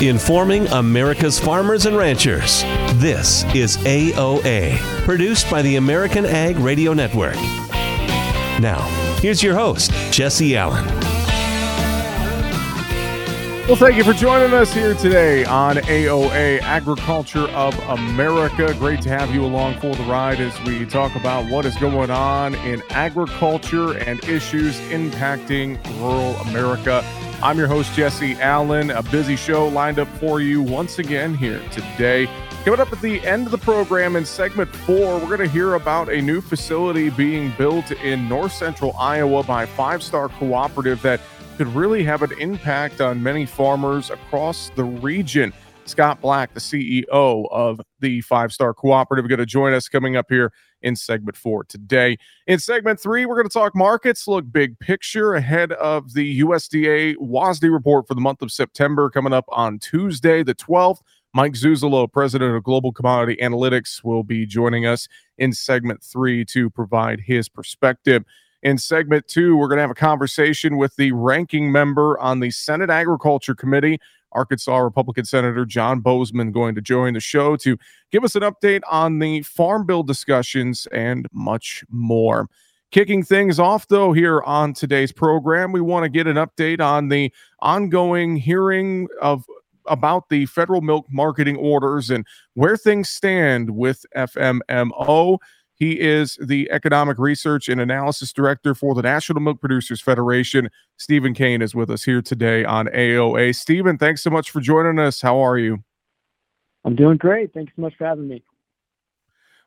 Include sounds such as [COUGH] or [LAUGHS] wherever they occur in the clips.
informing America's farmers and ranchers. This is AOA, produced by the American Ag Radio Network. Now, here's your host, Jesse Allen. Well, thank you for joining us here today on AOA Agriculture of America. Great to have you along for the ride as we talk about what is going on in agriculture and issues impacting rural America. I'm your host, Jesse Allen. A busy show lined up for you once again here today. Coming up at the end of the program in segment four, we're going to hear about a new facility being built in north central Iowa by Five Star Cooperative that could really have an impact on many farmers across the region. Scott Black, the CEO of the Five Star Cooperative, going to join us coming up here in segment four today. In segment three, we're going to talk markets, look big picture ahead of the USDA WASDE report for the month of September coming up on Tuesday, the 12th. Mike Zuzolo, president of Global Commodity Analytics, will be joining us in segment three to provide his perspective. In segment two, we're going to have a conversation with the ranking member on the Senate Agriculture Committee, Arkansas Republican Senator John Boozman going to join the show to give us an update on the farm bill discussions and much more. Kicking things off, though, here on today's program, we want to get an update on the ongoing hearing of about the federal milk marketing orders and where things stand with FMMO. He is the Economic Research and Analysis Director for the National Milk Producers Federation. Stephen Cain is with us here today on AOA. Stephen, thanks so much for joining us. How are you? I'm doing great. Thanks so much for having me.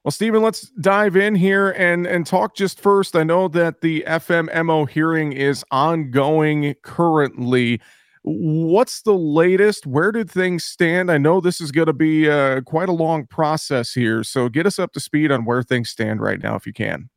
Well, Stephen, let's dive in here and, and talk just first. I know that the FMMO hearing is ongoing currently. What's the latest? Where did things stand? I know this is going to be uh, quite a long process here. So get us up to speed on where things stand right now, if you can.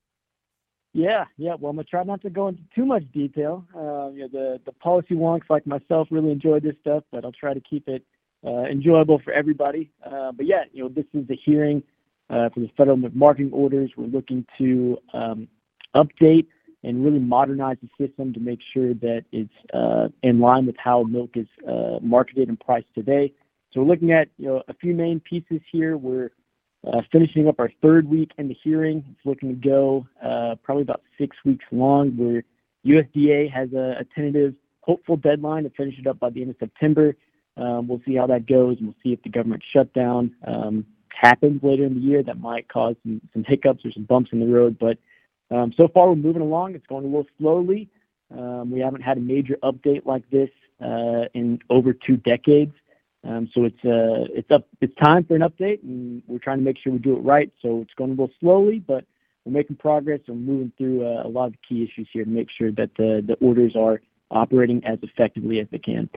Yeah, yeah. Well, I'm gonna try not to go into too much detail. Uh, you know, the the policy wonks like myself really enjoy this stuff, but I'll try to keep it uh, enjoyable for everybody. Uh, but yeah, you know, this is the hearing uh, for the federal marketing orders. We're looking to um, update and really modernize the system to make sure that it's uh, in line with how milk is uh, marketed and priced today. So we're looking at you know a few main pieces here. We're uh, finishing up our third week in the hearing. It's looking to go probably about six weeks long. Where USDA has a, tentative, hopeful deadline to finish it up by the end of September. Um, we'll see how that goes, and we'll see if the government shutdown um, happens later in the year. That might cause some, hiccups or some bumps in the road, but so far, we're moving along. It's going a little slowly. Um, we haven't had a major update like this uh, in over two decades. Um, so it's uh, it's up. It's time for an update, and we're trying to make sure we do it right. So it's going a little slowly, but we're making progress. We're moving through uh, a lot of key issues here to make sure that the orders are operating as effectively as they can.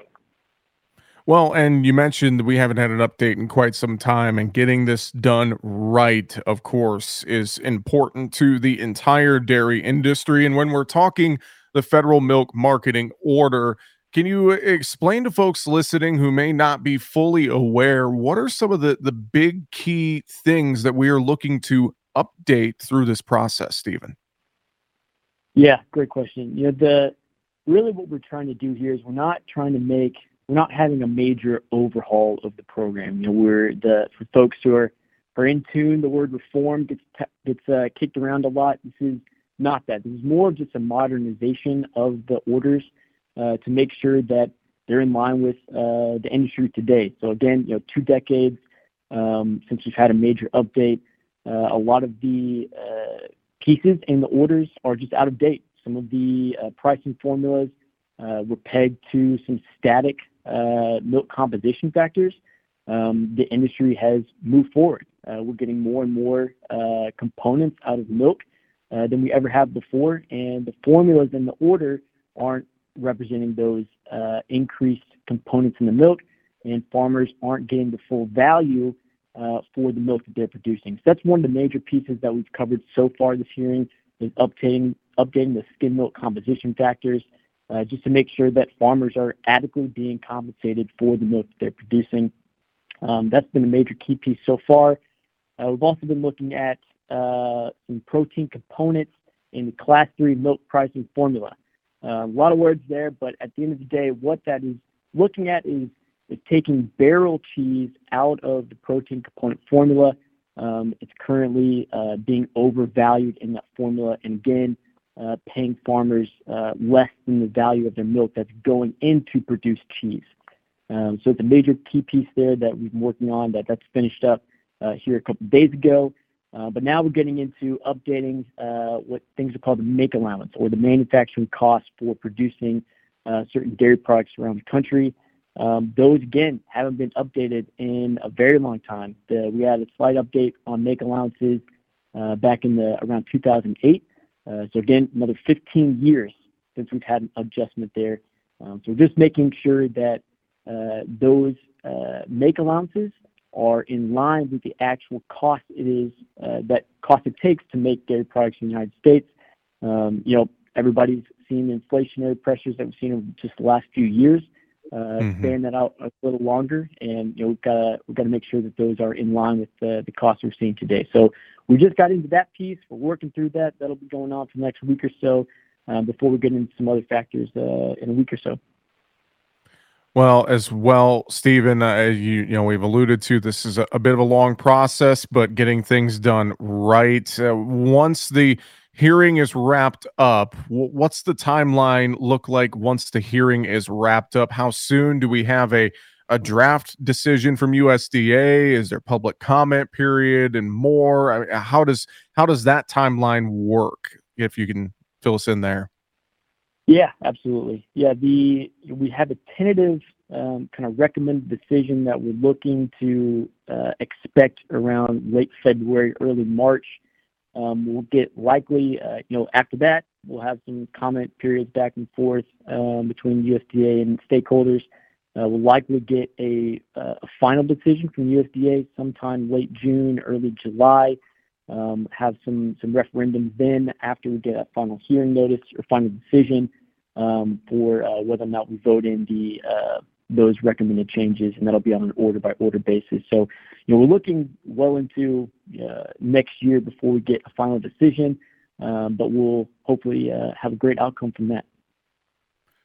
Well, and you mentioned we haven't had an update in quite some time, and getting this done right, of course, is important to the entire dairy industry. And when we're talking the federal milk marketing order, can you explain to folks listening who may not be fully aware what are some of the, the big key things that we are looking to update through this process, Stephen? Yeah, great question. You know, the really what we're trying to do here is we're not trying to make we're not having a major overhaul of the program. You know, we're the for folks who are are in tune. The word reform gets gets uh, kicked around a lot. This is not that. This is more of just a modernization of the orders uh, to make sure that they're in line with uh, the industry today. So again, you know, two decades um, since we've had a major update. Uh, a lot of the uh, pieces in the orders are just out of date. Some of the uh, pricing formulas were pegged to some static milk composition factors, um, the industry has moved forward. Uh, we're getting more and more uh, components out of milk uh, than we ever have before, and the formulas in the order aren't representing those uh, increased components in the milk, and farmers aren't getting the full value uh, for the milk that they're producing. So that's one of the major pieces that we've covered so far this hearing is updating the skim milk composition factors uh, just to make sure that farmers are adequately being compensated for the milk they're producing. Um, that's been a major key piece so far. Uh, we've also been looking at uh, some protein components in the class three milk pricing formula. Uh, a lot of words there, but at the end of the day, what that is looking at is taking barrel cheese out of the protein component formula. Um, it's currently uh, being overvalued in that formula, and again, uh, paying farmers uh, less than the value of their milk that's going into produced cheese. Um, so it's a major key piece there that we've been working on that that's finished up uh, here a couple of days ago. Uh, but now we're getting into updating uh, what things are called the make allowance or the manufacturing costs for producing uh, certain dairy products around the country. Um, those again haven't been updated in a very long time. We had a slight update on make allowances uh, back in the around 2008. Uh, so again, another 15 years since we've had an adjustment there. Um, so just making sure that uh, those uh, make allowances are in line with the actual cost it is that cost it takes to make dairy products in the United States. Um, you know, everybody's seen the inflationary pressures that we've seen over just the last few years. Uh, mm-hmm. Expand that out a little longer, and you know we've got to we've got to make sure that those are in line with the, the costs we're seeing today. So we just got into that piece. We're working through that. That'll be going on for the next week or so um, before we get into some other factors uh, in a week or so. Well, as well, Stephen, uh, you, you know we've alluded to this is a, a, bit of a long process, but getting things done right. Uh, once the hearing is wrapped up, what's the timeline look like once the hearing is wrapped up? How soon do we have a a draft decision from USDA? Is there public comment period and more? I mean, how does how does that timeline work? If you can fill us in there. Yeah, absolutely. Yeah, the we have a tentative um, kind of recommended decision that we're looking to uh, expect around late February, early March. Um, we'll get likely, uh, you know, after that, we'll have some comment periods back and forth um, between USDA and stakeholders. Uh, we'll likely get a, uh, final decision from USDA sometime late June, early July. Um, have some referendums then after we get a final hearing notice or final decision for whether or not we vote in the those recommended changes, and that'll be on an order by order basis. So, you know, we're looking well into uh, next year before we get a final decision, um, but we'll hopefully uh, have a great outcome from that.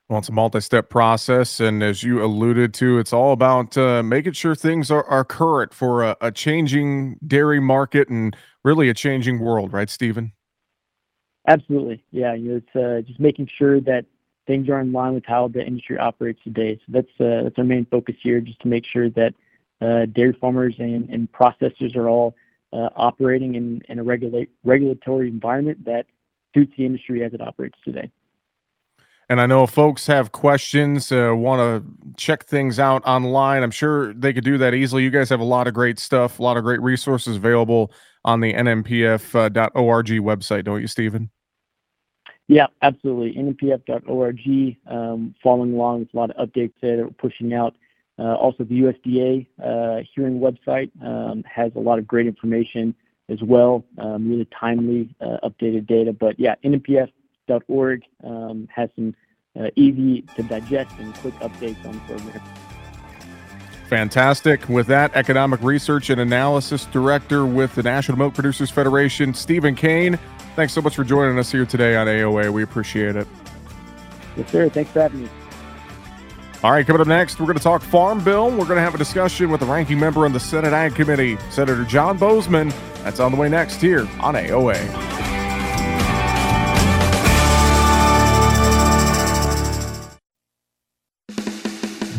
Well, it's a multi-step process, and as you alluded to, it's all about uh, making sure things are, are current for a, a changing dairy market and really a changing world, right, Stephen? Absolutely, yeah. You know, it's uh, just making sure that things are in line with how the industry operates today. So that's uh, that's our main focus here, just to make sure that uh, dairy farmers and, processors are all uh, operating in, a regulatory environment that suits the industry as it operates today. And I know folks have questions, want to check things out online. I'm sure they could do that easily. You guys have a lot of great stuff, a lot of great resources available on the nmpf.org website, don't you, Stephen? Yeah, absolutely. NMPF.org, um, following along with a lot of updates there that we're pushing out. Uh, also, the USDA uh, hearing website um, has a lot of great information as well, um, really timely, uh, updated data. But yeah, NMPF.org um, has some uh, easy to digest and quick updates on the program. Fantastic. With that, Economic Research and Analysis Director with the National Milk Producers Federation, Stephen Cain. Thanks so much for joining us here today on AOA. We appreciate it. Yes, sir. Thanks for having me. All right, coming up next, we're going to talk Farm Bill. We're going to have a discussion with the ranking member on the Senate Ag Committee, Senator John Boozman. That's on the way next here on AOA.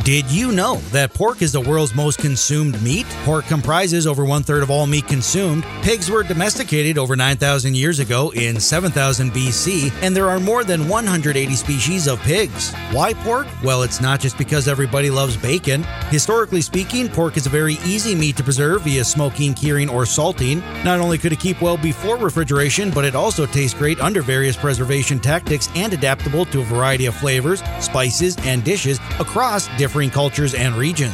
Did you know that pork is the world's most consumed meat? Pork comprises over one third of all meat consumed. Pigs were domesticated over 9,000 years ago in 7000 BC, and there are more than 180 species of pigs. Why pork? Well, it's not just because everybody loves bacon. Historically speaking, pork is a very easy meat to preserve via smoking, curing, or salting. Not only could it keep well before refrigeration, but it also tastes great under various preservation tactics and adaptable to a variety of flavors, spices, and dishes across different differing cultures and regions.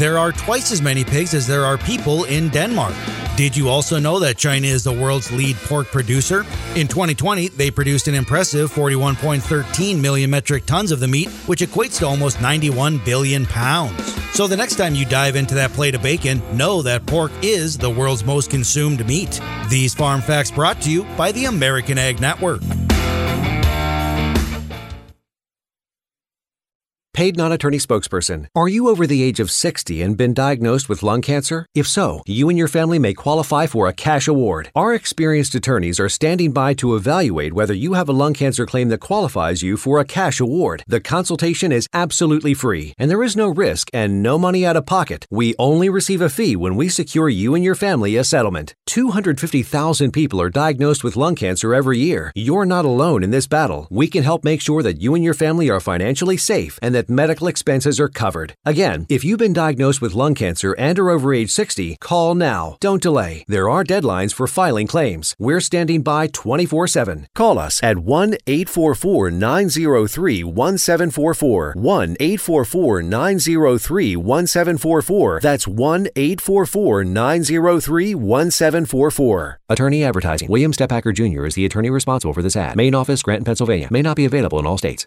There are twice as many pigs as there are people in Denmark. Did you also know that China is the world's lead pork producer? In 2020, they produced an impressive 41.13 million metric tons of the meat, which equates to almost 91 billion pounds. So the next time you dive into that plate of bacon, know that pork is the world's most consumed meat. These farm facts brought to you by the American Ag Network. Paid non attorney spokesperson. Are you over the age of 60 and been diagnosed with lung cancer? If so, you and your family may qualify for a cash award. Our experienced attorneys are standing by to evaluate whether you have a lung cancer claim that qualifies you for a cash award. The consultation is absolutely free, and there is no risk and no money out of pocket. We only receive a fee when we secure you and your family a settlement. 250,000 people are diagnosed with lung cancer every year. You're not alone in this battle. We can help make sure that you and your family are financially safe and that medical expenses are covered. Again, if you've been diagnosed with lung cancer and are over age 60, call now. Don't delay. There are deadlines for filing claims. We're standing by 24 7. Call us at 1 844 903 1744. 1 844 903 1744. That's 1 844 903 1744. Attorney advertising. William Stepacker Jr. is the attorney responsible for this ad. Main office, Granton, Pennsylvania. May not be available in all states.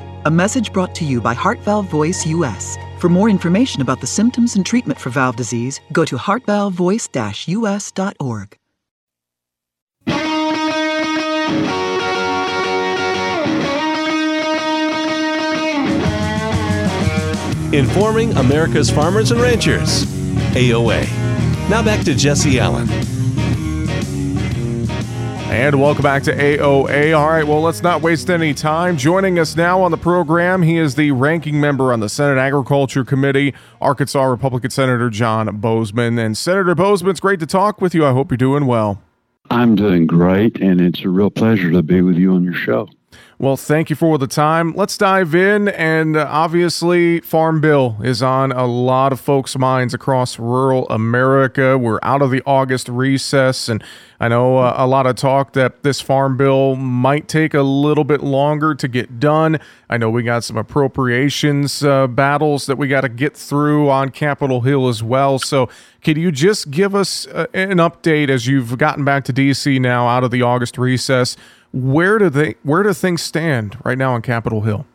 A message brought to you by Heart Valve Voice US. For more information about the symptoms and treatment for valve disease, go to heartvalvevoice-us.org. Informing America's farmers and ranchers. AOA. Now back to Jesse Allen. And welcome back to AOA. All right, well, let's not waste any time. Joining us now on the program, he is the ranking member on the Senate Agriculture Committee, Arkansas Republican Senator John Boozman. And Senator Boozman, it's great to talk with you. I hope you're doing well. I'm doing great, and it's a real pleasure to be with you on your show. Well, thank you for the time. Let's dive in. And uh, obviously, Farm Bill is on a lot of folks' minds across rural America. We're out of the August recess, and I know uh, a lot of talk that this Farm Bill might take a little bit longer to get done. I know we got some appropriations uh, battles that we got to get through on Capitol Hill as well. So, could you just give us uh, an update as you've gotten back to DC now out of the August recess? Where do they where do things stand right now on Capitol Hill?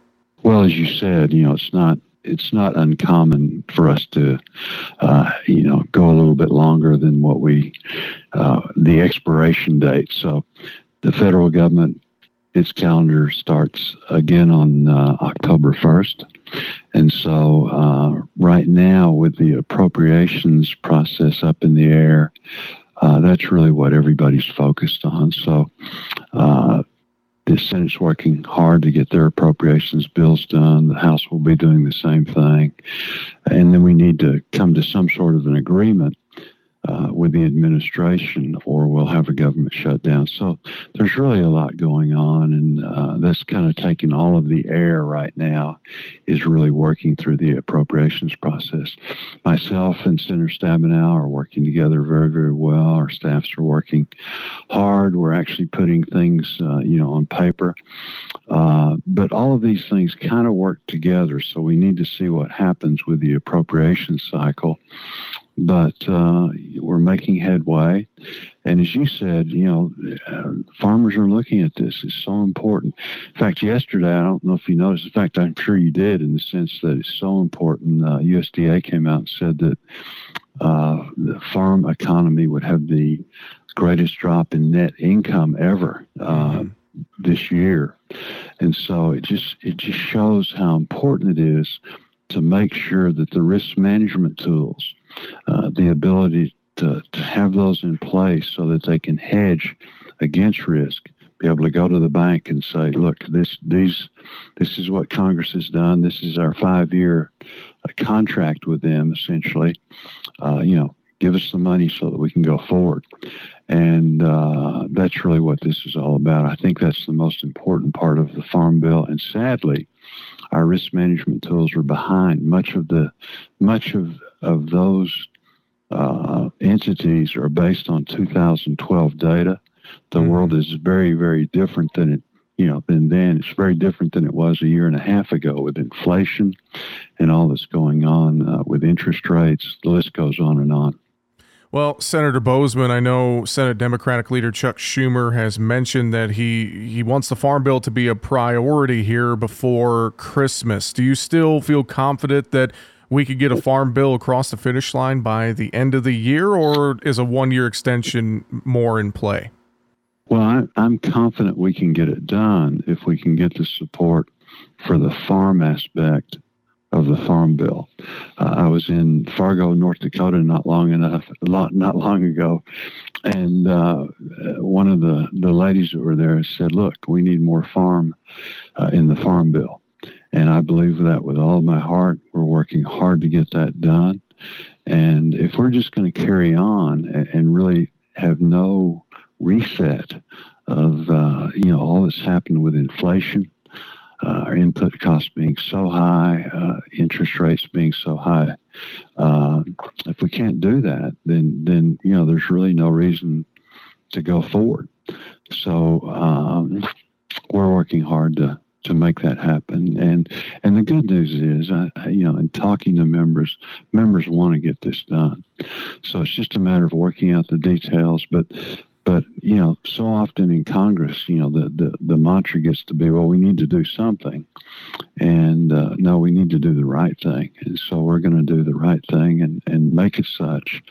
Well, as you said, you know, it's not it's not uncommon for us to, uh, you know, go a little bit longer than what we uh, the expiration date. So, the federal government its calendar starts again on uh, October first, and so uh, right now with the appropriations process up in the air, uh, that's really what everybody's focused on. So uh, the Senate's working hard to get their appropriations bills done. The House will be doing the same thing. And then we need to come to some sort of an agreement uh, with the administration, or we'll have a government shutdown. So there's really a lot going on, and uh, that's kind of taking all of the air right now. Is really working through the appropriations process. Myself and Senator Stabenow are working together very, very well. Our staffs are working hard. We're actually putting things, uh, you know, on paper. Uh, but all of these things kind of work together. So we need to see what happens with the appropriation cycle but uh, we're making headway. And as you said, you know, uh, farmers are looking at this. It's so important. In fact, yesterday, I don't know if you noticed. In fact, I'm sure you did, in the sense that it's so important. Uh, USDA came out and said that uh, the farm economy would have the greatest drop in net income ever. Uh, mm-hmm. This year, and so it just it just shows how important it is to make sure that the risk management tools uh, the ability to, to have those in place so that they can hedge against risk be able to go to the bank and say, look, this these this is what Congress has done. This is our five year uh, contract with them, essentially. Uh, you know, give us the money so that we can go forward. And uh, that's really what this is all about. I think that's the most important part of the Farm Bill. And sadly, our risk management tools are behind. Much of the much of of those uh, entities are based on 2012 data. The mm-hmm. world is very, very different than it you know, than then. It's very different than it was a year and a half ago with inflation and all that's going on uh, with interest rates. The list goes on and on. Well, Senator Boozman, I know Senate Democratic leader Chuck Schumer has mentioned that he, he wants the Farm Bill to be a priority here before Christmas. Do you still feel confident that we could get a Farm Bill across the finish line by the end of the year, or is a one year extension more in play? Well, I, I'm confident we can get it done if we can get the support for the farm aspect of the farm bill. Uh, I was in Fargo, North Dakota, not long enough, not long ago, and uh, one of the the ladies that were there said, "Look, we need more farm uh, in the farm bill," and I believe that with all my heart. We're working hard to get that done, and if we're just going to carry on and, and really have no reset of uh, you know all that's happened with inflation, uh, our input costs being so high, uh, interest rates being so high. Uh, if we can't do that, then then you know there's really no reason to go forward. So um, we're working hard to to make that happen. And and the good news is, I, you know, in talking to members, members want to get this done. So it's just a matter of working out the details. But but you know, so often in Congress, you know, the the, the mantra gets to be, well, we need to do something, and uh, no, we need to do the right thing. And so we're going to do the right thing and and make it such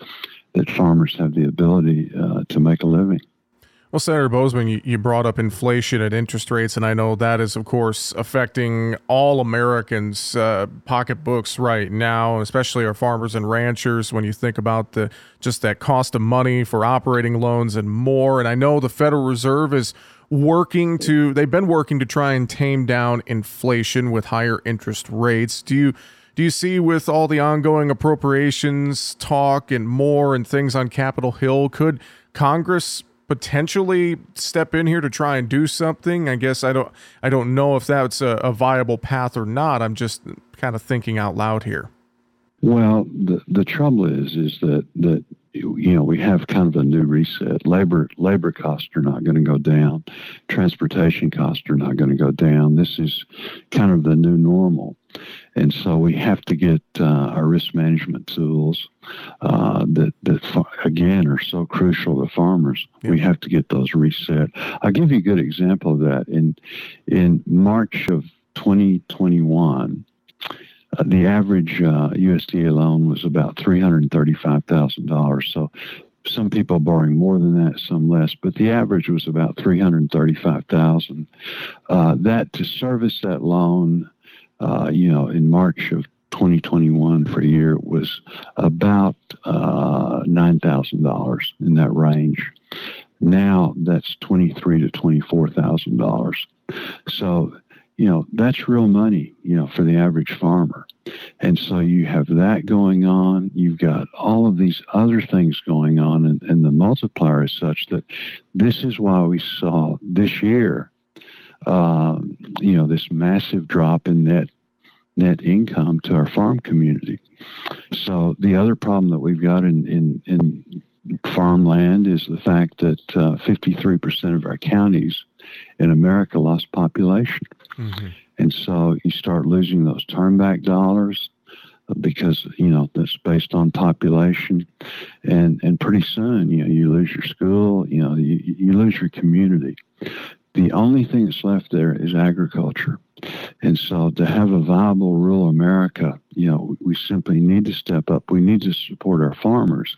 that farmers have the ability uh, to make a living. Well, Senator Boozman, you, you brought up inflation and interest rates, and I know that is, of course, affecting all Americans' uh, pocketbooks right now, especially our farmers and ranchers. When you think about the just that cost of money for operating loans and more, and I know the Federal Reserve is working to they've been working to try and tame down inflation with higher interest rates. Do you do you see with all the ongoing appropriations talk and more and things on Capitol Hill, could Congress potentially step in here to try and do something. I guess I don't I don't know if that's a, a viable path or not. I'm just kind of thinking out loud here. Well, the the trouble is is that that you know we have kind of a new reset. Labor labor costs are not going to go down. Transportation costs are not going to go down. This is kind of the new normal. And so we have to get uh, our risk management tools uh, that, that, again, are so crucial to farmers. Yeah. We have to get those reset. I'll give you a good example of that. In, in March of 2021, uh, the average uh, USDA loan was about $335,000. So some people borrowing more than that, some less, but the average was about 335,000. Uh, that to service that loan uh, you know, in March of 2021 for a year was about uh, $9,000 in that range. Now that's twenty-three to twenty-four thousand dollars. So, you know, that's real money, you know, for the average farmer. And so you have that going on. You've got all of these other things going on, and, and the multiplier is such that this is why we saw this year um, you know, this massive drop in net net income to our farm community. So the other problem that we've got in in, in farmland is the fact that uh, 53% of our counties in America lost population. Mm-hmm. And so you start losing those turnback dollars because you know that's based on population and and pretty soon you know you lose your school you know you, you lose your community the only thing that's left there is agriculture. And so to have a viable rural America, you know, we simply need to step up. We need to support our farmers.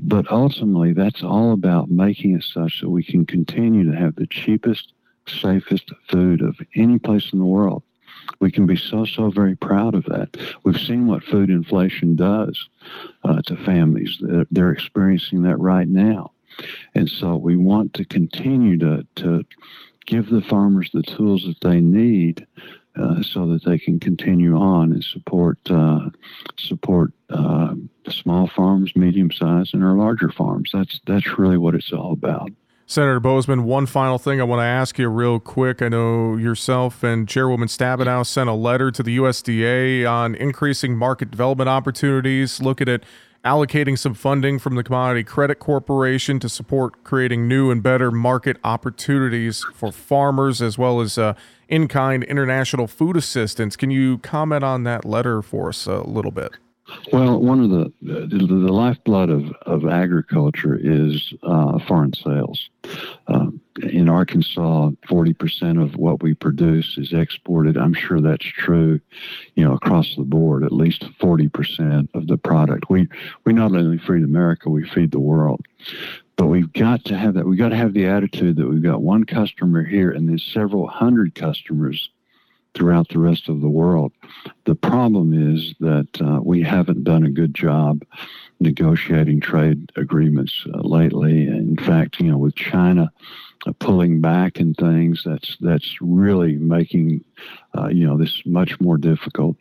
But ultimately, that's all about making it such that we can continue to have the cheapest, safest food of any place in the world. We can be so, so very proud of that. We've seen what food inflation does uh, to families. They're experiencing that right now. And so we want to continue to, to give the farmers the tools that they need uh, so that they can continue on and support uh, support uh, small farms, medium sized, and our larger farms. That's that's really what it's all about. Senator Boozman, one final thing I want to ask you real quick. I know yourself and Chairwoman Stabenow sent a letter to the USDA on increasing market development opportunities, looking at allocating some funding from the Commodity Credit Corporation to support creating new and better market opportunities for farmers as well as uh, in kind international food assistance. Can you comment on that letter for us a little bit? Well, one of the the, the lifeblood of, of agriculture is uh, foreign sales. Um, in Arkansas, forty percent of what we produce is exported. I'm sure that's true, you know, across the board. At least forty percent of the product we we not only feed America, we feed the world. But we've got to have that. We've got to have the attitude that we've got one customer here and there's several hundred customers throughout the rest of the world. The problem is that uh, we haven't done a good job negotiating trade agreements uh, lately. In fact, you know, with China uh, pulling back and things, that's that's really making uh, you know this much more difficult.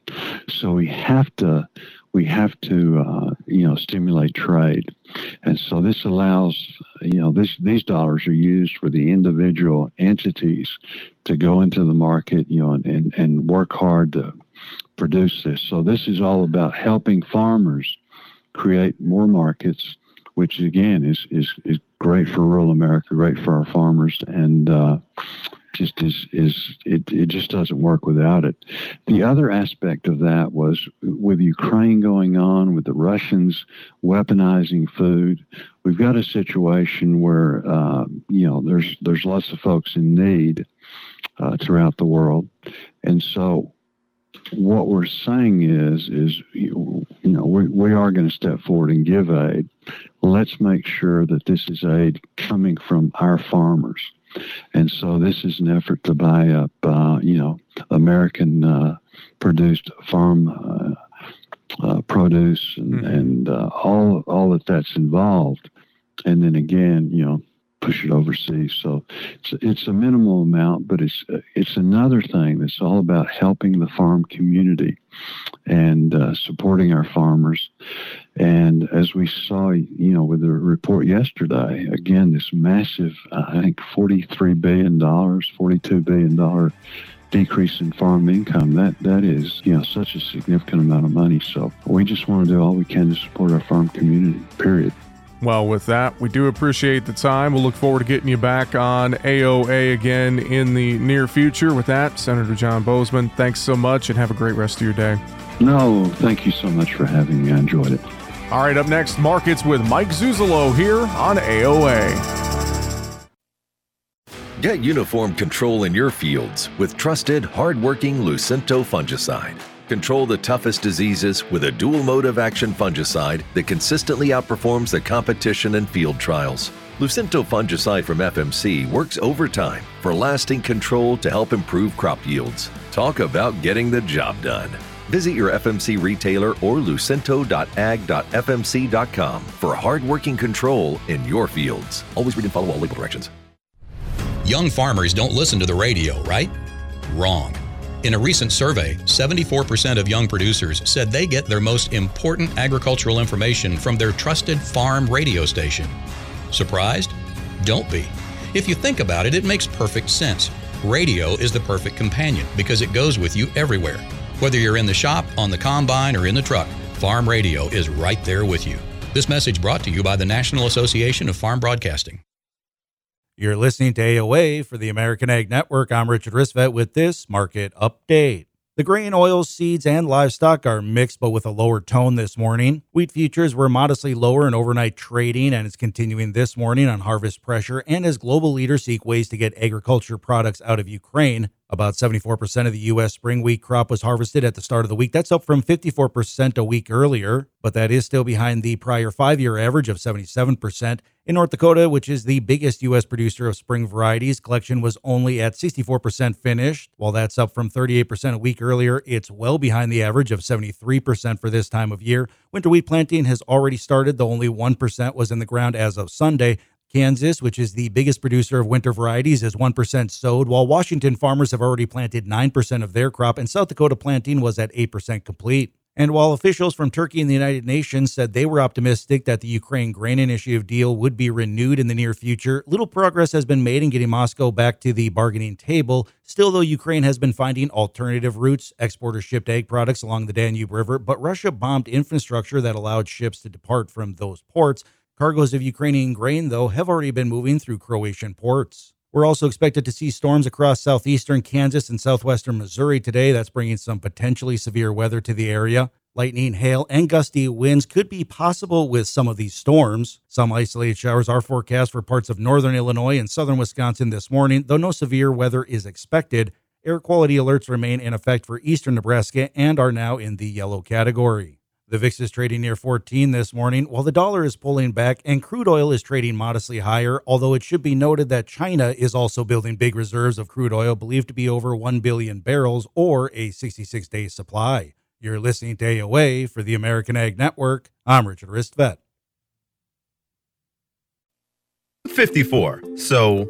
So we have to we have to uh, you know stimulate trade, and so this allows you know this these dollars are used for the individual entities to go into the market you know and, and, and work hard to produce this. So this is all about helping farmers create more markets, which again is is is great for rural America, great for our farmers, and uh, just is is it, it just doesn't work without it. The other aspect of that was with Ukraine going on, with the Russians weaponizing food. We've got a situation where uh, you know there's there's lots of folks in need uh, throughout the world, and so what we're saying is is you know we, we are going to step forward and give aid let's make sure that this is aid coming from our farmers and so this is an effort to buy up, uh, you know, American uh, produced farm uh, uh produce and, mm-hmm. and uh, all all that that's involved. And then again, you know, push it overseas. So it's, it's a minimal amount, but it's it's another thing that's all about helping the farm community and uh, supporting our farmers. And as we saw, you know, with the report yesterday, again, this massive, I think, $43 billion, $42 billion decrease in farm income, that, that is, you know, such a significant amount of money. So we just want to do all we can to support our farm community, period. Well, with that, we do appreciate the time. We'll look forward to getting you back on AOA again in the near future. With that, Senator John Boozman, thanks so much and have a great rest of your day. No, thank you so much for having me. I enjoyed it. All right, up next, markets with Mike Zuzolo here on AOA. Get uniform control in your fields with trusted, hardworking Lucento fungicide. Control the toughest diseases with a dual mode of action fungicide that consistently outperforms the competition in field trials. Lucento fungicide from FMC works overtime for lasting control to help improve crop yields. Talk about getting the job done. Visit your FMC retailer or lucento.ag.fmc.com for hardworking control in your fields. Always read and follow all label directions. Young farmers don't listen to the radio, right? Wrong. In a recent survey, 74% of young producers said they get their most important agricultural information from their trusted farm radio station. Surprised? Don't be. If you think about it, it makes perfect sense. Radio is the perfect companion because it goes with you everywhere. Whether you're in the shop, on the combine, or in the truck, Farm Radio is right there with you. This message brought to you by the National Association of Farm Broadcasting. You're listening to AOA for the American Ag Network. I'm Richard Ristvet with this market update. The grain, oil, seeds, and livestock are mixed but with a lower tone this morning. Wheat futures were modestly lower in overnight trading and is continuing this morning on harvest pressure and as global leaders seek ways to get agriculture products out of Ukraine. About 74% of the U.S. spring wheat crop was harvested at the start of the week. That's up from 54% a week earlier, but that is still behind the prior five year average of 77%. In North Dakota, which is the biggest U.S. producer of spring varieties, collection was only at 64% finished. While that's up from 38% a week earlier, it's well behind the average of 73% for this time of year. Winter wheat planting has already started, though only 1% was in the ground as of Sunday. Kansas, which is the biggest producer of winter varieties, is 1% sowed, while Washington farmers have already planted 9% of their crop, and South Dakota planting was at 8% complete. And while officials from Turkey and the United Nations said they were optimistic that the Ukraine grain initiative deal would be renewed in the near future, little progress has been made in getting Moscow back to the bargaining table. Still, though, Ukraine has been finding alternative routes. Exporters shipped egg products along the Danube River, but Russia bombed infrastructure that allowed ships to depart from those ports. Cargoes of Ukrainian grain, though, have already been moving through Croatian ports. We're also expected to see storms across southeastern Kansas and southwestern Missouri today. That's bringing some potentially severe weather to the area. Lightning, hail, and gusty winds could be possible with some of these storms. Some isolated showers are forecast for parts of northern Illinois and southern Wisconsin this morning, though no severe weather is expected. Air quality alerts remain in effect for eastern Nebraska and are now in the yellow category. The VIX is trading near 14 this morning, while the dollar is pulling back and crude oil is trading modestly higher, although it should be noted that China is also building big reserves of crude oil believed to be over 1 billion barrels or a 66 day supply. You're listening to AOA for the American Ag Network. I'm Richard Ristvet. 54. So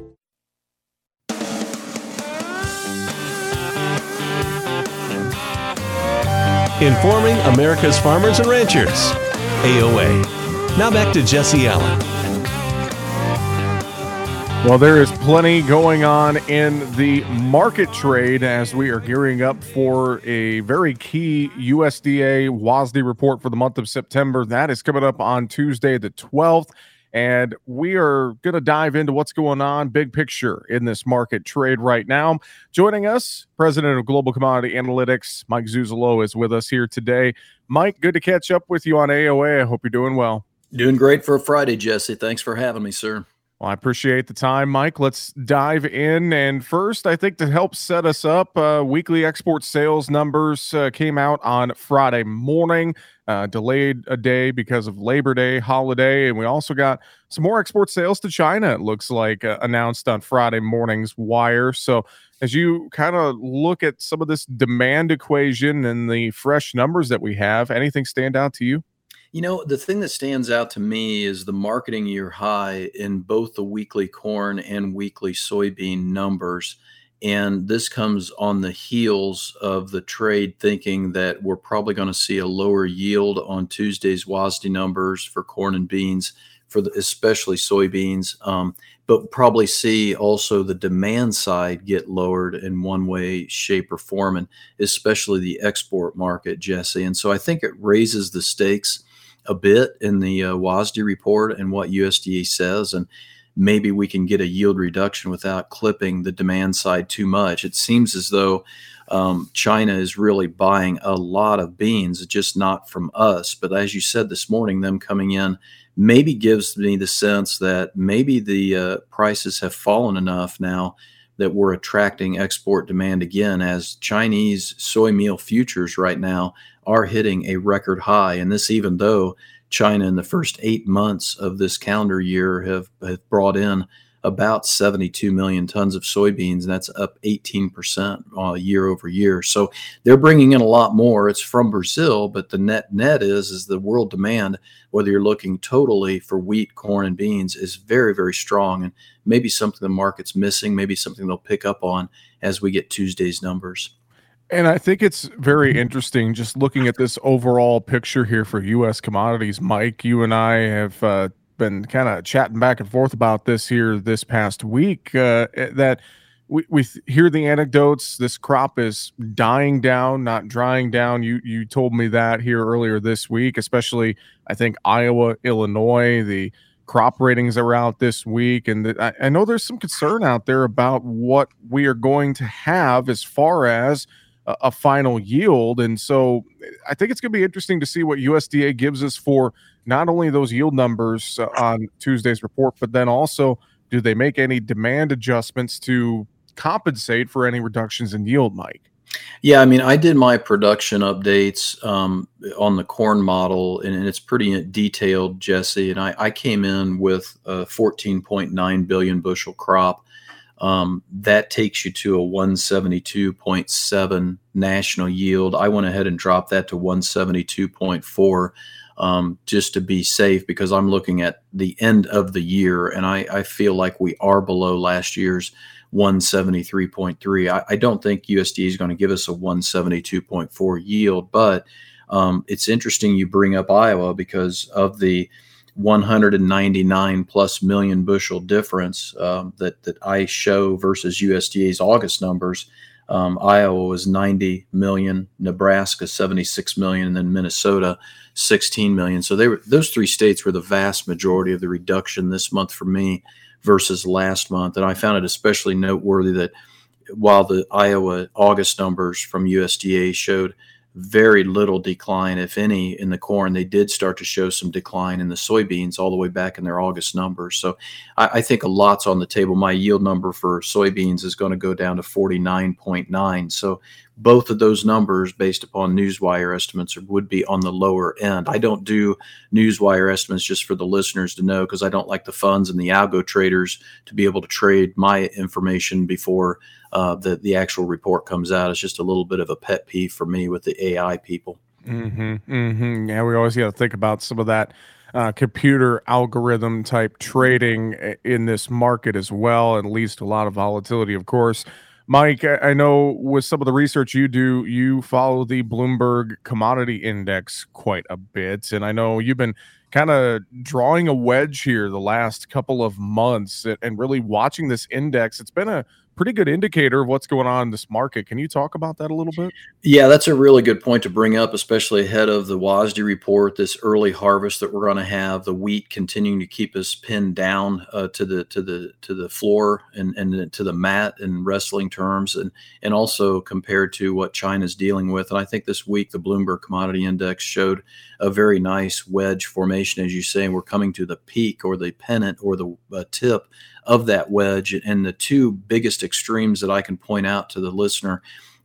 Informing America's farmers and ranchers. AOA. Now back to Jesse Allen. Well, there is plenty going on in the market trade as we are gearing up for a very key USDA WASDE report for the month of September. That is coming up on Tuesday, the 12th. And we are going to dive into what's going on, big picture in this market trade right now. Joining us, President of Global Commodity Analytics, Mike Zuzolo, is with us here today. Mike, good to catch up with you on AOA. I hope you're doing well. Doing great for a Friday, Jesse. Thanks for having me, sir. Well, I appreciate the time, Mike. Let's dive in. And first, I think to help set us up, uh, weekly export sales numbers uh, came out on Friday morning, uh, delayed a day because of Labor Day holiday. And we also got some more export sales to China, it looks like, uh, announced on Friday morning's wire. So, as you kind of look at some of this demand equation and the fresh numbers that we have, anything stand out to you? You know, the thing that stands out to me is the marketing year high in both the weekly corn and weekly soybean numbers. And this comes on the heels of the trade thinking that we're probably going to see a lower yield on Tuesday's WASDE numbers for corn and beans, for the, especially soybeans, um, but probably see also the demand side get lowered in one way, shape, or form, and especially the export market, Jesse. And so I think it raises the stakes a bit in the uh, WASDE report and what USDA says, and maybe we can get a yield reduction without clipping the demand side too much. It seems as though um, China is really buying a lot of beans, just not from us. But as you said this morning, them coming in maybe gives me the sense that maybe the uh, prices have fallen enough now that we're attracting export demand again as Chinese soy meal futures right now are hitting a record high. And this, even though China in the first eight months of this calendar year have, have brought in about 72 million tons of soybeans. And that's up 18% uh, year over year. So they're bringing in a lot more. It's from Brazil, but the net net is is the world demand, whether you're looking totally for wheat, corn, and beans, is very very strong, and maybe something the market's missing. Maybe something they'll pick up on as we get Tuesday's numbers. And I think it's very interesting just looking at this overall picture here for U.S. commodities. Mike, you and I have uh, been kind of chatting back and forth about this here this past week. Uh, eh, that we, we hear the anecdotes. This crop is dying down, not drying down. You you told me that here earlier this week, especially I think Iowa, Illinois, the crop ratings are out this week, and the, I, I know there's some concern out there about what we are going to have as far as a, a final yield. And so I think it's going to be interesting to see what USDA gives us for not only those yield numbers uh, on Tuesday's report, but then also do they make any demand adjustments to compensate for any reductions in yield, Mike? Yeah, I mean, I did my production updates um, on the corn model, and, it's pretty detailed, Jesse. And I, I came in with a 14.9 billion bushel crop. Um, that takes you to a 172.7 national yield. I went ahead and dropped that to 172.4 um, just to be safe because I'm looking at the end of the year, and I, I feel like we are below last year's 173.3. I, I don't think USDA is going to give us a 172.4 yield, but um, it's interesting you bring up Iowa because of the 199 plus million bushel difference um, that that I show versus USDA's August numbers. Um, Iowa was 90 million, Nebraska 76 million, and then Minnesota 16 million. So they were those three states were the vast majority of the reduction this month for me versus last month. And I found it especially noteworthy that while the Iowa August numbers from USDA showed very little decline, if any, in the corn. They did start to show some decline in the soybeans all the way back in their August numbers. So I, I think a lot's on the table. My yield number for soybeans is going to go down to 49.9. So both of those numbers, based upon Newswire estimates, would be on the lower end. I don't do Newswire estimates just for the listeners to know because I don't like the funds and the algo traders to be able to trade my information before uh, the the actual report comes out. It's just a little bit of a pet peeve for me with the AI people. Mm-hmm, mm-hmm. Yeah, we always got to think about some of that uh, computer algorithm type trading in this market as well, and leads to a lot of volatility, of course. Mike, I know with some of the research you do, you follow the Bloomberg Commodity Index quite a bit, and I know you've been kind of drawing a wedge here the last couple of months and really watching this index. It's been a pretty good indicator of what's going on in this market. Can you talk about that a little bit? Yeah, that's a really good point to bring up, especially ahead of the WASDE report, this early harvest that we're going to have, the wheat continuing to keep us pinned down uh, to the to the to the floor and and to the mat in wrestling terms, and and also compared to what China's dealing with. And I think this week the Bloomberg Commodity Index showed a very nice wedge formation, as you say. We're coming to the peak or the pennant or the uh, tip of that wedge. And the two biggest extremes that I can point out to the listener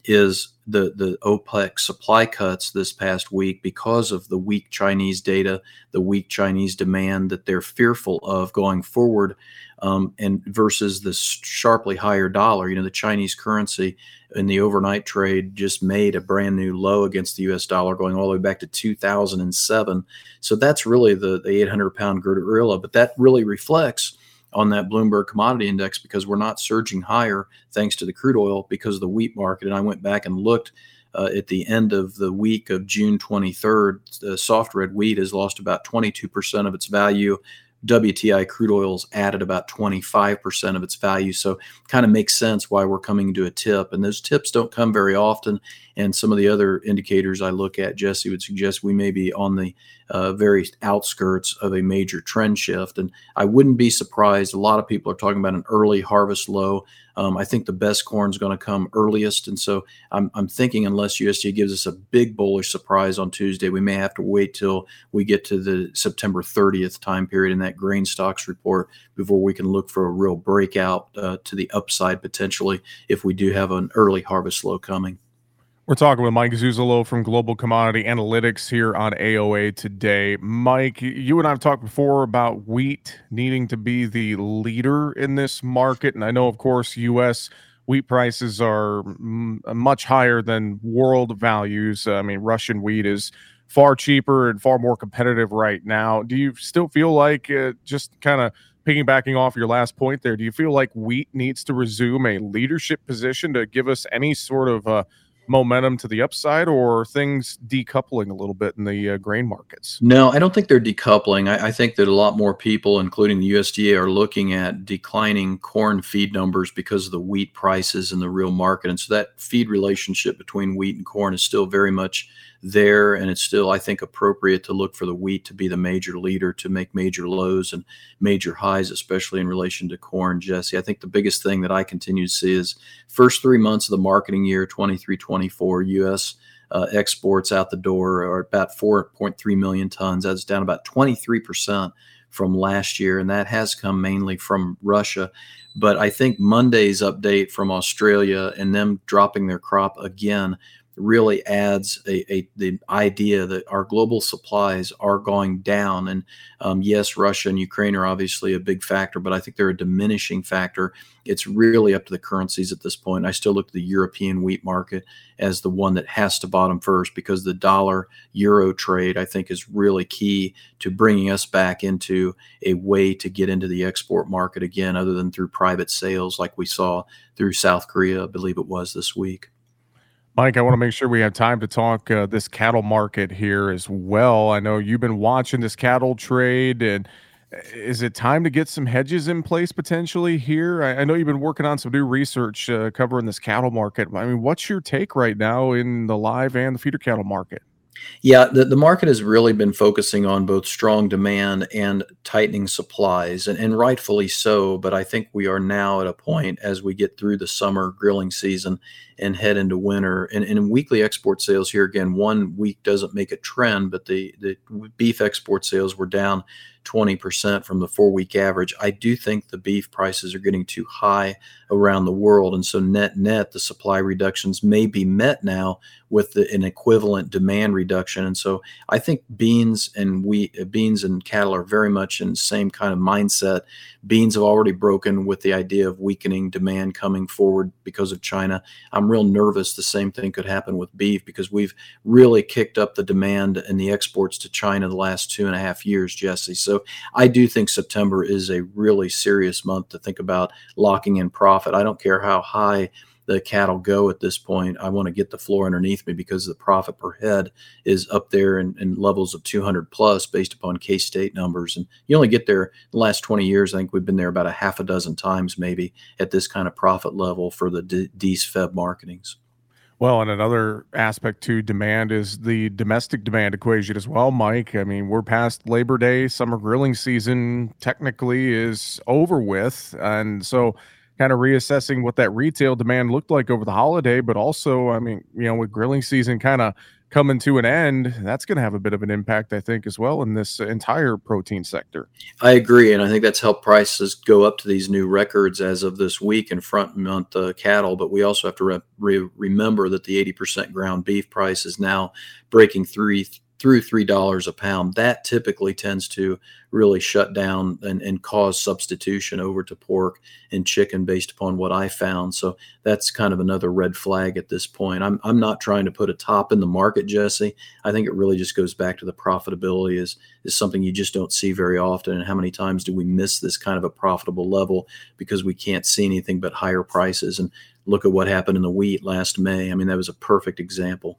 is the the OPEC supply cuts this past week because of the weak Chinese data, the weak Chinese demand that they're fearful of going forward, um, and versus the sharply higher dollar. You know, the Chinese currency in the overnight trade just made a brand new low against the U.S. dollar, going all the way back to 2007. So that's really the the 800 pound gorilla, but that really reflects on that Bloomberg commodity index because we're not surging higher thanks to the crude oil because of the wheat market. And I went back and looked uh, at the end of the week of June 23rd. The soft red wheat has lost about 22% of its value. WTI crude oil's added about 25% of its value. So kind of makes sense why we're coming to a tip. And those tips don't come very often. And some of the other indicators I look at, Jesse, would suggest we may be on the uh, very outskirts of a major trend shift. And I wouldn't be surprised. A lot of people are talking about an early harvest low. Um, I think the best corn is going to come earliest. And so I'm, I'm thinking unless USDA gives us a big bullish surprise on Tuesday, we may have to wait till we get to the September 30th time period in that grain stocks report before we can look for a real breakout uh, to the upside potentially if we do have an early harvest low coming. We're talking with Mike Zuzolo from Global Commodity Analytics here on AOA today. Mike, you and I have talked before about wheat needing to be the leader in this market. And I know, of course, U.S. wheat prices are m- much higher than world values. I mean, Russian wheat is far cheaper and far more competitive right now. Do you still feel like, uh, just kind of piggybacking off your last point there, do you feel like wheat needs to resume a leadership position to give us any sort of uh, momentum to the upside, or things decoupling a little bit in the uh, grain markets? No, I don't think they're decoupling. I, I, think that a lot more people, including the USDA, are looking at declining corn feed numbers because of the wheat prices in the real market. And so that feed relationship between wheat and corn is still very much there. And it's still, I think, appropriate to look for the wheat to be the major leader to make major lows and major highs, especially in relation to corn, Jesse. I think the biggest thing that I continue to see is first three months of the marketing year, 23 24, U.S. Uh, exports out the door are about 4.3 million tons. That's down about 23% from last year, and that has come mainly from Russia. But I think Monday's update from Australia and them dropping their crop again really adds a, a, the idea that our global supplies are going down. And um, yes, Russia and Ukraine are obviously a big factor, but I think they're a diminishing factor. It's really up to the currencies at this point. I still look at the European wheat market as the one that has to bottom first because the dollar euro trade, I think, is really key to bringing us back into a way to get into the export market again, other than through private sales like we saw through South Korea, I believe it was this week. Mike, I want to make sure we have time to talk uh, this cattle market here as well. I know you've been watching this cattle trade, and uh, is it time to get some hedges in place potentially here? I, I know you've been working on some new research uh, covering this cattle market. I mean, what's your take right now in the live and the feeder cattle market? Yeah, the, the market has really been focusing on both strong demand and tightening supplies, and, and rightfully so. But I think we are now at a point as we get through the summer grilling season and head into winter. And, and weekly export sales here, again, one week doesn't make a trend, but the, the beef export sales were down 20% from the four week average. I do think the beef prices are getting too high around the world. And so, net net, the supply reductions may be met now with the, an equivalent demand reduction. And so, I think beans and wheat, beans and cattle are very much in the same kind of mindset. Beans have already broken with the idea of weakening demand coming forward because of China. I'm real nervous the same thing could happen with beef because we've really kicked up the demand and the exports to China the last two and a half years, Jesse. So, I do think September is a really serious month to think about locking in profit. I don't care how high the cattle go at this point. I want to get the floor underneath me because the profit per head is up there in, in levels of 200 plus based upon K State numbers. And you only get there the last 20 years. I think we've been there about a half a dozen times maybe at this kind of profit level for the D- Dees Feb marketings. Well, and another aspect to demand is the domestic demand equation as well, Mike. I mean, we're past Labor Day, summer grilling season technically is over with. And so, kind of reassessing what that retail demand looked like over the holiday, but also, I mean, you know, with grilling season kind of coming to an end, that's going to have a bit of an impact, I think, as well in this entire protein sector. I agree, and I think that's helped prices go up to these new records as of this week in front month uh, cattle. But we also have to re- re- remember that the 80% ground beef price is now breaking three through three dollars a pound. That typically tends to really shut down and, and cause substitution over to pork and chicken based upon what I found. So that's kind of another red flag at this point. I'm I'm not trying to put a top in the market, Jesse. I think it really just goes back to the profitability is is something you just don't see very often. And how many times do we miss this kind of a profitable level because we can't see anything but higher prices? And look at what happened in the wheat last May. I mean, that was a perfect example.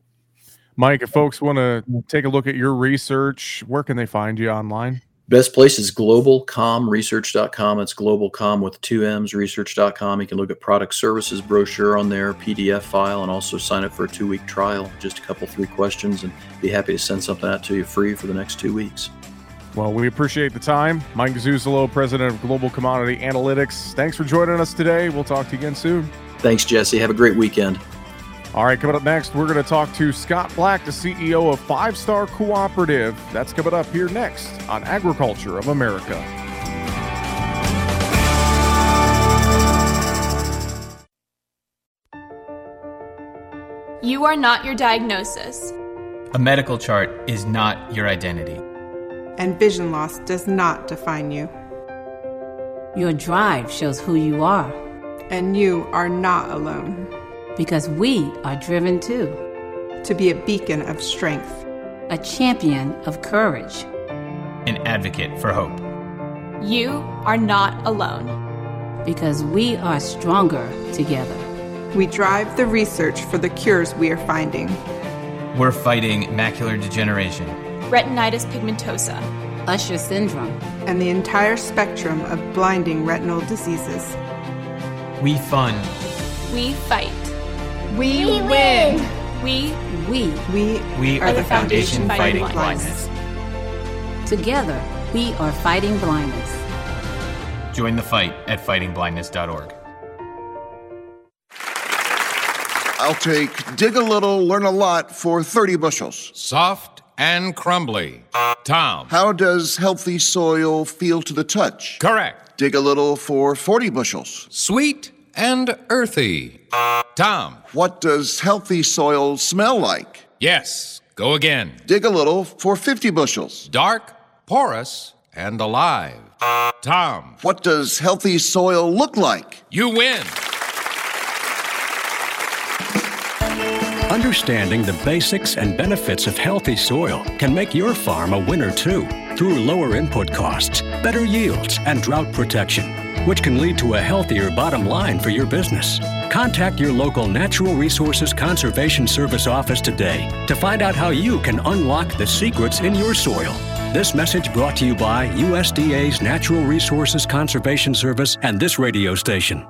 Mike, if folks want to take a look at your research, where can they find you online? Best place is globalcomresearch.com. It's globalcom with two M's, research.com. You can look at product services brochure on there, PDF file, and also sign up for a two week trial. Just a couple, three questions, and be happy to send something out to you free for the next two weeks. Well, we appreciate the time. Mike Zuzolo, president of Global Commodity Analytics. Thanks for joining us today. We'll talk to you again soon. Thanks, Jesse. Have a great weekend. All right, coming up next, we're going to talk to Scott Black, the CEO of Five Star Cooperative. That's coming up here next on Agriculture of America. You are not your diagnosis. A medical chart is not your identity. And vision loss does not define you. Your drive shows who you are. And you are not alone because we are driven too. To be a beacon of strength, a champion of courage, an advocate for hope. You are not alone. Because we are stronger together. We drive the research for the cures we are finding. We're fighting macular degeneration, retinitis pigmentosa, Usher syndrome, and the entire spectrum of blinding retinal diseases. We fund. We fight. We, we win. We we we we are, are the the foundation, Foundation fighting Fighting blindness. Together, we are fighting blindness. Join the fight at fightingblindness.org. I'll take dig a little, learn a lot for 30 bushels. Soft and crumbly. Tom. How does healthy soil feel to the touch? Correct. Dig a little for 40 bushels. Sweet and earthy. Tom. What does healthy soil smell like? Yes. Go again. Dig a little for 50 bushels. Dark, porous, and alive. Tom. What does healthy soil look like? You win. Understanding the basics and benefits of healthy soil can make your farm a winner too, through lower input costs, better yields, and drought protection, which can lead to a healthier bottom line for your business. Contact your local Natural Resources Conservation Service office today to find out how you can unlock the secrets in your soil. This message brought to you by USDA's Natural Resources Conservation Service and this radio station.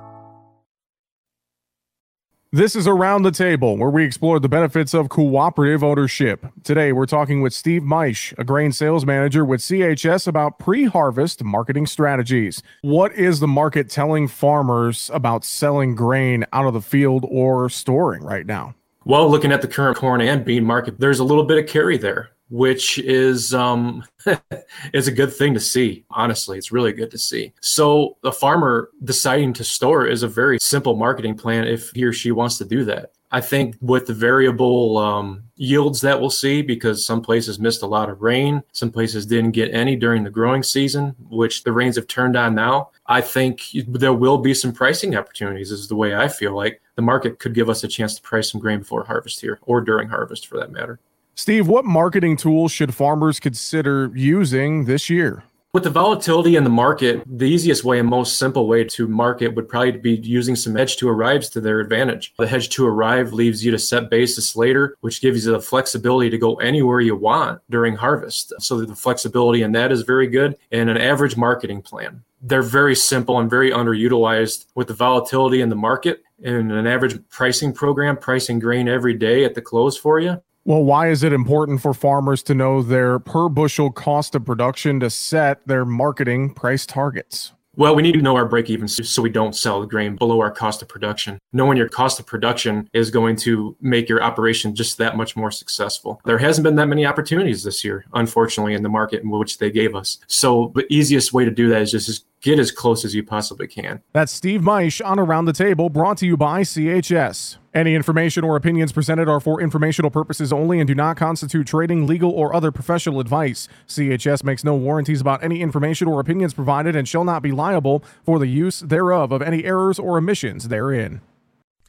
This is Around the Table, where we explore the benefits of cooperative ownership. Today, we're talking with Steve Meisch, a grain sales manager with CHS, about pre harvest marketing strategies. What is the market telling farmers about selling grain out of the field or storing right now? Well, looking at the current corn and bean market, there's a little bit of carry there which is um, [LAUGHS] is a good thing to see. Honestly, it's really good to see. So the farmer deciding to store is a very simple marketing plan if he or she wants to do that. I think with the variable um, yields that we'll see, because some places missed a lot of rain, some places didn't get any during the growing season, which the rains have turned on now. I think there will be some pricing opportunities, is the way I feel like the market could give us a chance to price some grain before harvest here or during harvest for that matter. Steve, what marketing tools should farmers consider using this year? With the volatility in the market, the easiest way and most simple way to market would probably be using some hedge to arrives to their advantage. The hedge to arrive leaves you to set basis later, which gives you the flexibility to go anywhere you want during harvest. So the flexibility in that is very good. And an average marketing plan. They're very simple and very underutilized with the volatility in the market and an average pricing program, pricing grain every day at the close for you well, why is it important for farmers to know their per bushel cost of production to set their marketing price targets? Well, we need to know our break even so we don't sell the grain below our cost of production. Knowing your cost of production is going to make your operation just that much more successful. There hasn't been that many opportunities this year, unfortunately, in the market in which they gave us. So the easiest way to do that is just get as close as you possibly can. That's Steve Maisch on Around the Table, brought to you by CHS. Any information or opinions presented are for informational purposes only and do not constitute trading, legal, or other professional advice. CHS makes no warranties about any information or opinions provided and shall not be liable for the use thereof of any errors or omissions therein.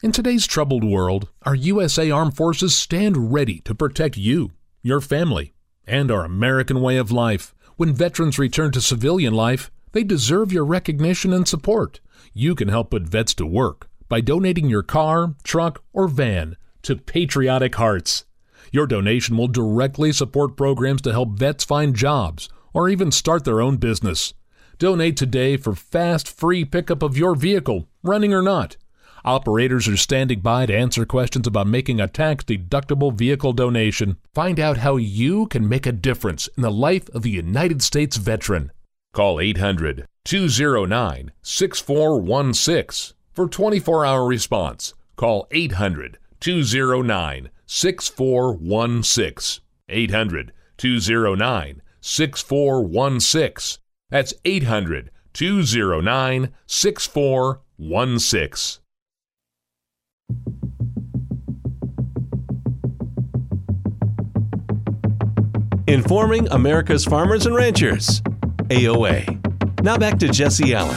In today's troubled world, our USA Armed Forces stand ready to protect you, your family, and our American way of life. When veterans return to civilian life, they deserve your recognition and support. You can help put vets to work by donating your car, truck, or van to Patriotic Hearts. Your donation will directly support programs to help vets find jobs or even start their own business. Donate today for fast, free pickup of your vehicle, running or not. Operators are standing by to answer questions about making a tax deductible vehicle donation. Find out how you can make a difference in the life of a United States veteran. Call 800 209 6416 for 24 hour response. Call 800 209 6416. 800 209 6416. That's 800 209 6416. Informing America's farmers and ranchers. AOA. Now back to Jesse Allen.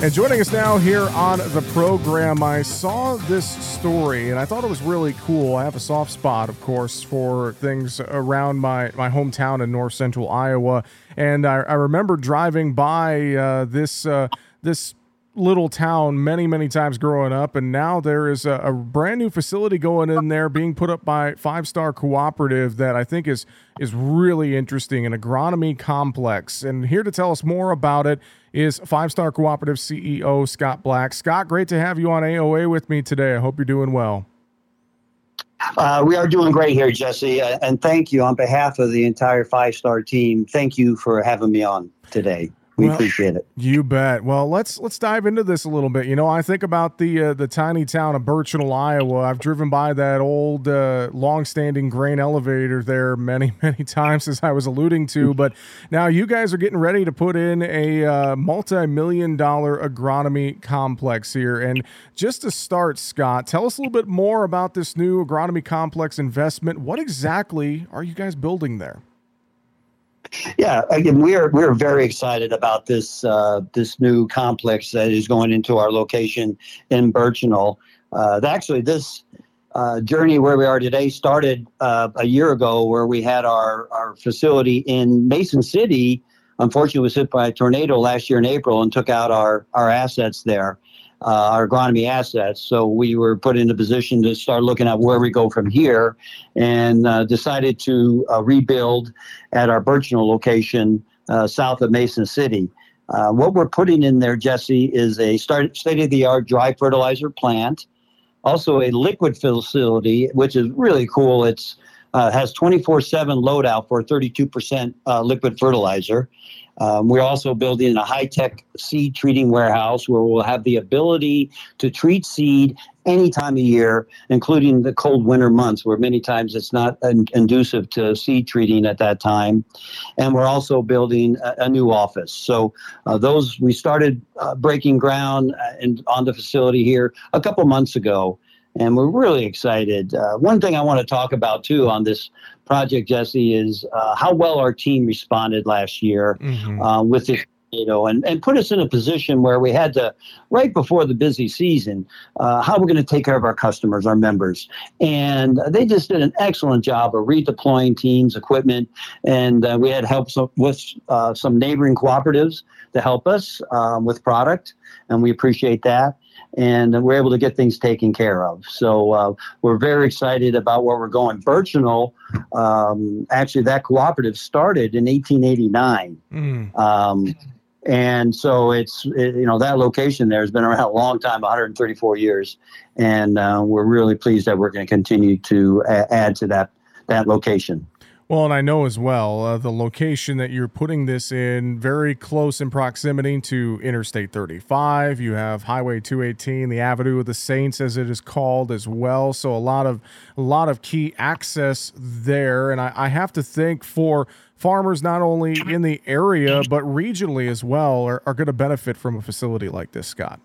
And joining us now here on the program, I saw this story and I thought it was really cool. I have a soft spot, of course, for things around my, my hometown in north central Iowa. And I, I remember driving by uh, this uh, this little town many, many times growing up, and now there is a, a brand new facility going in there being put up by Five Star Cooperative that I think is is really interesting, an agronomy complex. And here to tell us more about it is Five Star Cooperative CEO Scott Black. Scott, great to have you on AOA with me today. I hope you're doing well. Uh, we are doing great here, Jesse, uh, and thank you on behalf of the entire Five Star team. Thank you for having me on today. We well, appreciate it. You bet. Well, let's let's dive into this a little bit. You know, I think about the uh, the tiny town of Burchinal, Iowa. I've driven by that old, uh, long-standing grain elevator there many, [LAUGHS] many times, as I was alluding to. But now you guys are getting ready to put in a uh, multi-million-dollar agronomy complex here. And just to start, Scott, tell us a little bit more about this new agronomy complex investment. What exactly are you guys building there? Yeah, again, we are we're very excited about this uh, this new complex that is going into our location in Burchinal. Uh, actually, this uh, journey where we are today started uh, a year ago, where we had our our facility in Mason City. Unfortunately, was hit by a tornado last year in April and took out our our assets there uh, our agronomy assets. So we were put in a position to start looking at where we go from here and uh, decided to uh, rebuild at our Burchinal location uh, south of Mason City. Uh, what we're putting in there, Jesse, is a state of the art dry fertilizer plant, also a liquid facility, which is really cool. It's uh, has 24/7 load out for 32% liquid fertilizer. Um, we're also building a high tech seed treating warehouse where we'll have the ability to treat seed any time of year, including the cold winter months, where many times it's not conducive to seed treating at that time. And we're also building a, a new office. So uh, those we started uh, breaking ground uh, in, on the facility here a couple months ago and we're really excited. Uh, one thing I want to talk about too on this project, Jesse, is uh, how well our team responded last year mm-hmm. uh, with this. You know, and, and put us in a position where we had to, right before the busy season, uh, how we're going to take care of our customers, our members. And they just did an excellent job of redeploying teams, equipment, and uh, we had help with uh, some neighboring cooperatives to help us um, with product, and we appreciate that and we're able to get things taken care of. So uh, we're very excited about where we're going. Burchinal, um, actually, that cooperative started in 1889. Mm. Um, and so it's it, you know that location there has been around a long time 134 years and uh, we're really pleased that we're going to continue to a- add to that that location well, and I know as well uh, the location that you're putting this in, very close in proximity to Interstate 35. You have Highway 218, the Avenue of the Saints, as it is called, as well. So a lot of a lot of key access there, and I, I have to think for farmers not only in the area but regionally as well are, are going to benefit from a facility like this, Scott.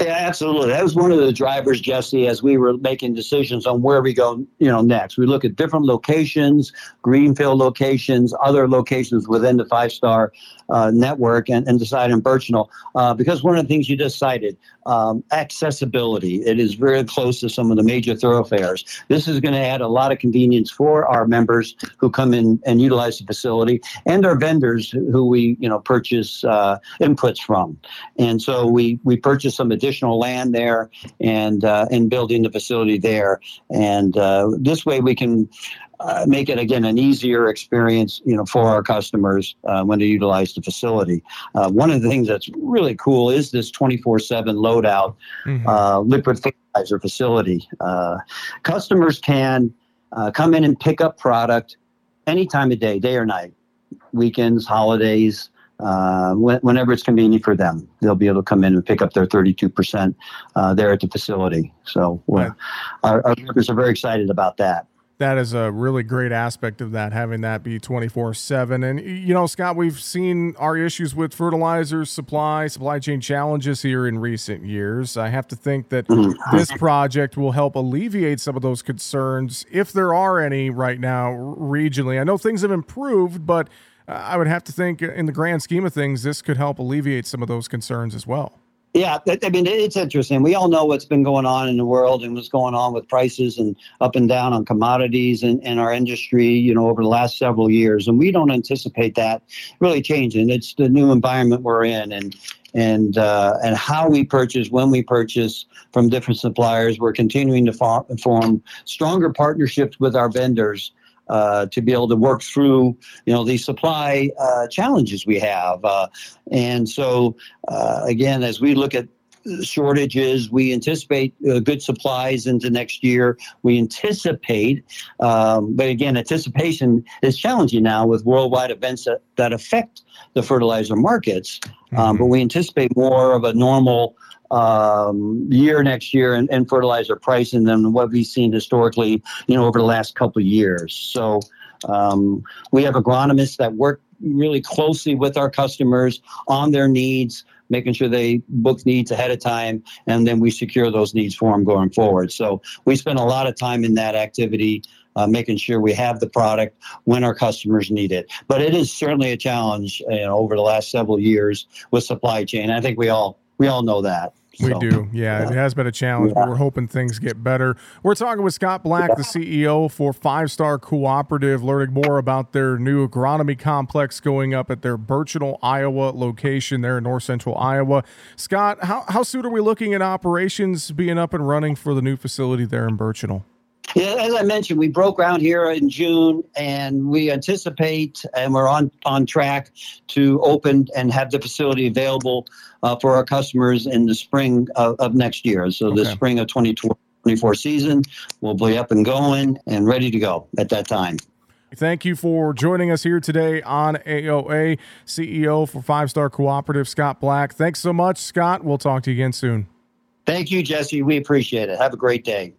Yeah, absolutely. That was one of the drivers, Jesse, as we were making decisions on where we go, you know, next. We look at different locations, greenfield locations, other locations within the five star uh, network, and, and decide on Burchinal. Uh, because one of the things you just cited, um, accessibility. It is very close to some of the major thoroughfares. This is going to add a lot of convenience for our members who come in and utilize the facility, and our vendors who we, you know, purchase uh, inputs from. And so we we purchase some additional land there and uh, and building the facility there. And uh, this way we can uh, make it again an easier experience, you know, for our customers uh, when they utilize the facility. Uh, one of the things that's really cool is this 24/7 loadout mm-hmm. Uh, liquid fertilizer facility. Uh, customers can uh, come in and pick up product any time of day, day or night, weekends, holidays uh, whenever it's convenient for them. They'll be able to come in and pick up their 32% uh, there at the facility. So right. our, our members are very excited about that that is a really great aspect of that having that be 24/7 and you know Scott we've seen our issues with fertilizers supply supply chain challenges here in recent years I have to think that mm-hmm. this project will help alleviate some of those concerns if there are any right now regionally I know things have improved but I would have to think, in the grand scheme of things, this could help alleviate some of those concerns as well. Yeah, I mean, it's interesting. We all know what's been going on in the world and what's going on with prices and up and down on commodities and, in our industry, you know, over the last several years. And we don't anticipate that really changing. It's the new environment we're in. And and uh, and how we purchase, when we purchase from different suppliers. We're continuing to form stronger partnerships with our vendors uh, to be able to work through you know these supply uh, challenges we have. Uh, and so uh, again, as we look at shortages. We anticipate uh, good supplies into next year. We anticipate, um, but again, anticipation is challenging now with worldwide events that, that affect the fertilizer markets. Um, mm-hmm. but we anticipate more of a normal um, year next year and, in, fertilizer pricing than what we've seen historically, you know, over the last couple of years. So um, we have agronomists that work really closely with our customers on their needs, making sure they book needs ahead of time, and then we secure those needs for them going forward. So we spend a lot of time in that activity. Uh, making sure we have the product when our customers need it. But it is certainly a challenge you know, over the last several years with supply chain. I think we all we all know that. We do. Yeah, yeah, it has been a challenge, yeah. but we're hoping things get better. We're talking with Scott Black, the CEO for Five Star Cooperative, learning more about their new agronomy complex going up at their Burchinal, Iowa location there in north central Iowa. Scott, how, how soon are we looking at operations being up and running for the new facility there in Burchinal? Yeah, as I mentioned, we broke ground here in June, and we anticipate and we're on on track to open and have the facility available uh, for our customers in the spring of, of next year. So okay. the spring of 2024 season, we'll be up and going and ready to go at that time. Thank you for joining us here today on AOA. CEO for Five Star Cooperative, Scott Black. Thanks so much, Scott. We'll talk to you again soon. Thank you, Jesse. We appreciate it. Have a great day.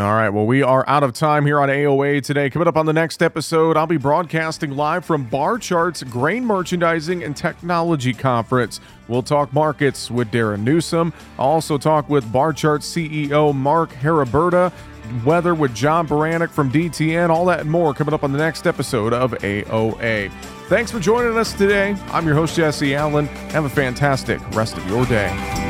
All right. Well, we are out of time here on AOA today. Coming up on the next episode, I'll be broadcasting live from Barchart's Grain Merchandising and Technology Conference. We'll talk markets with Darin Newsom. I'll also talk with Barchart's CEO Mark Haraburda, weather with John Baranick from DTN, all that and more coming up on the next episode of AOA. Thanks for joining us today. I'm your host, Jesse Allen. Have a fantastic rest of your day.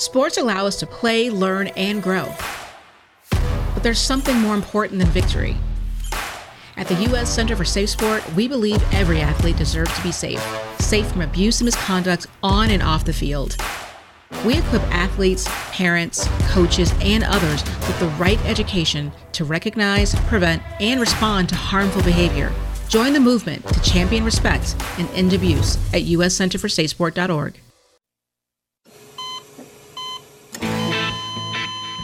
Sports allow us to play, learn, and grow. But there's something more important than victory. At the U.S. Center for Safe Sport, we believe every athlete deserves to be safe, safe from abuse and misconduct on and off the field. We equip athletes, parents, coaches, and others with the right education to recognize, prevent, and respond to harmful behavior. Join the movement to champion respect and end abuse at uscenterforsafesport.org.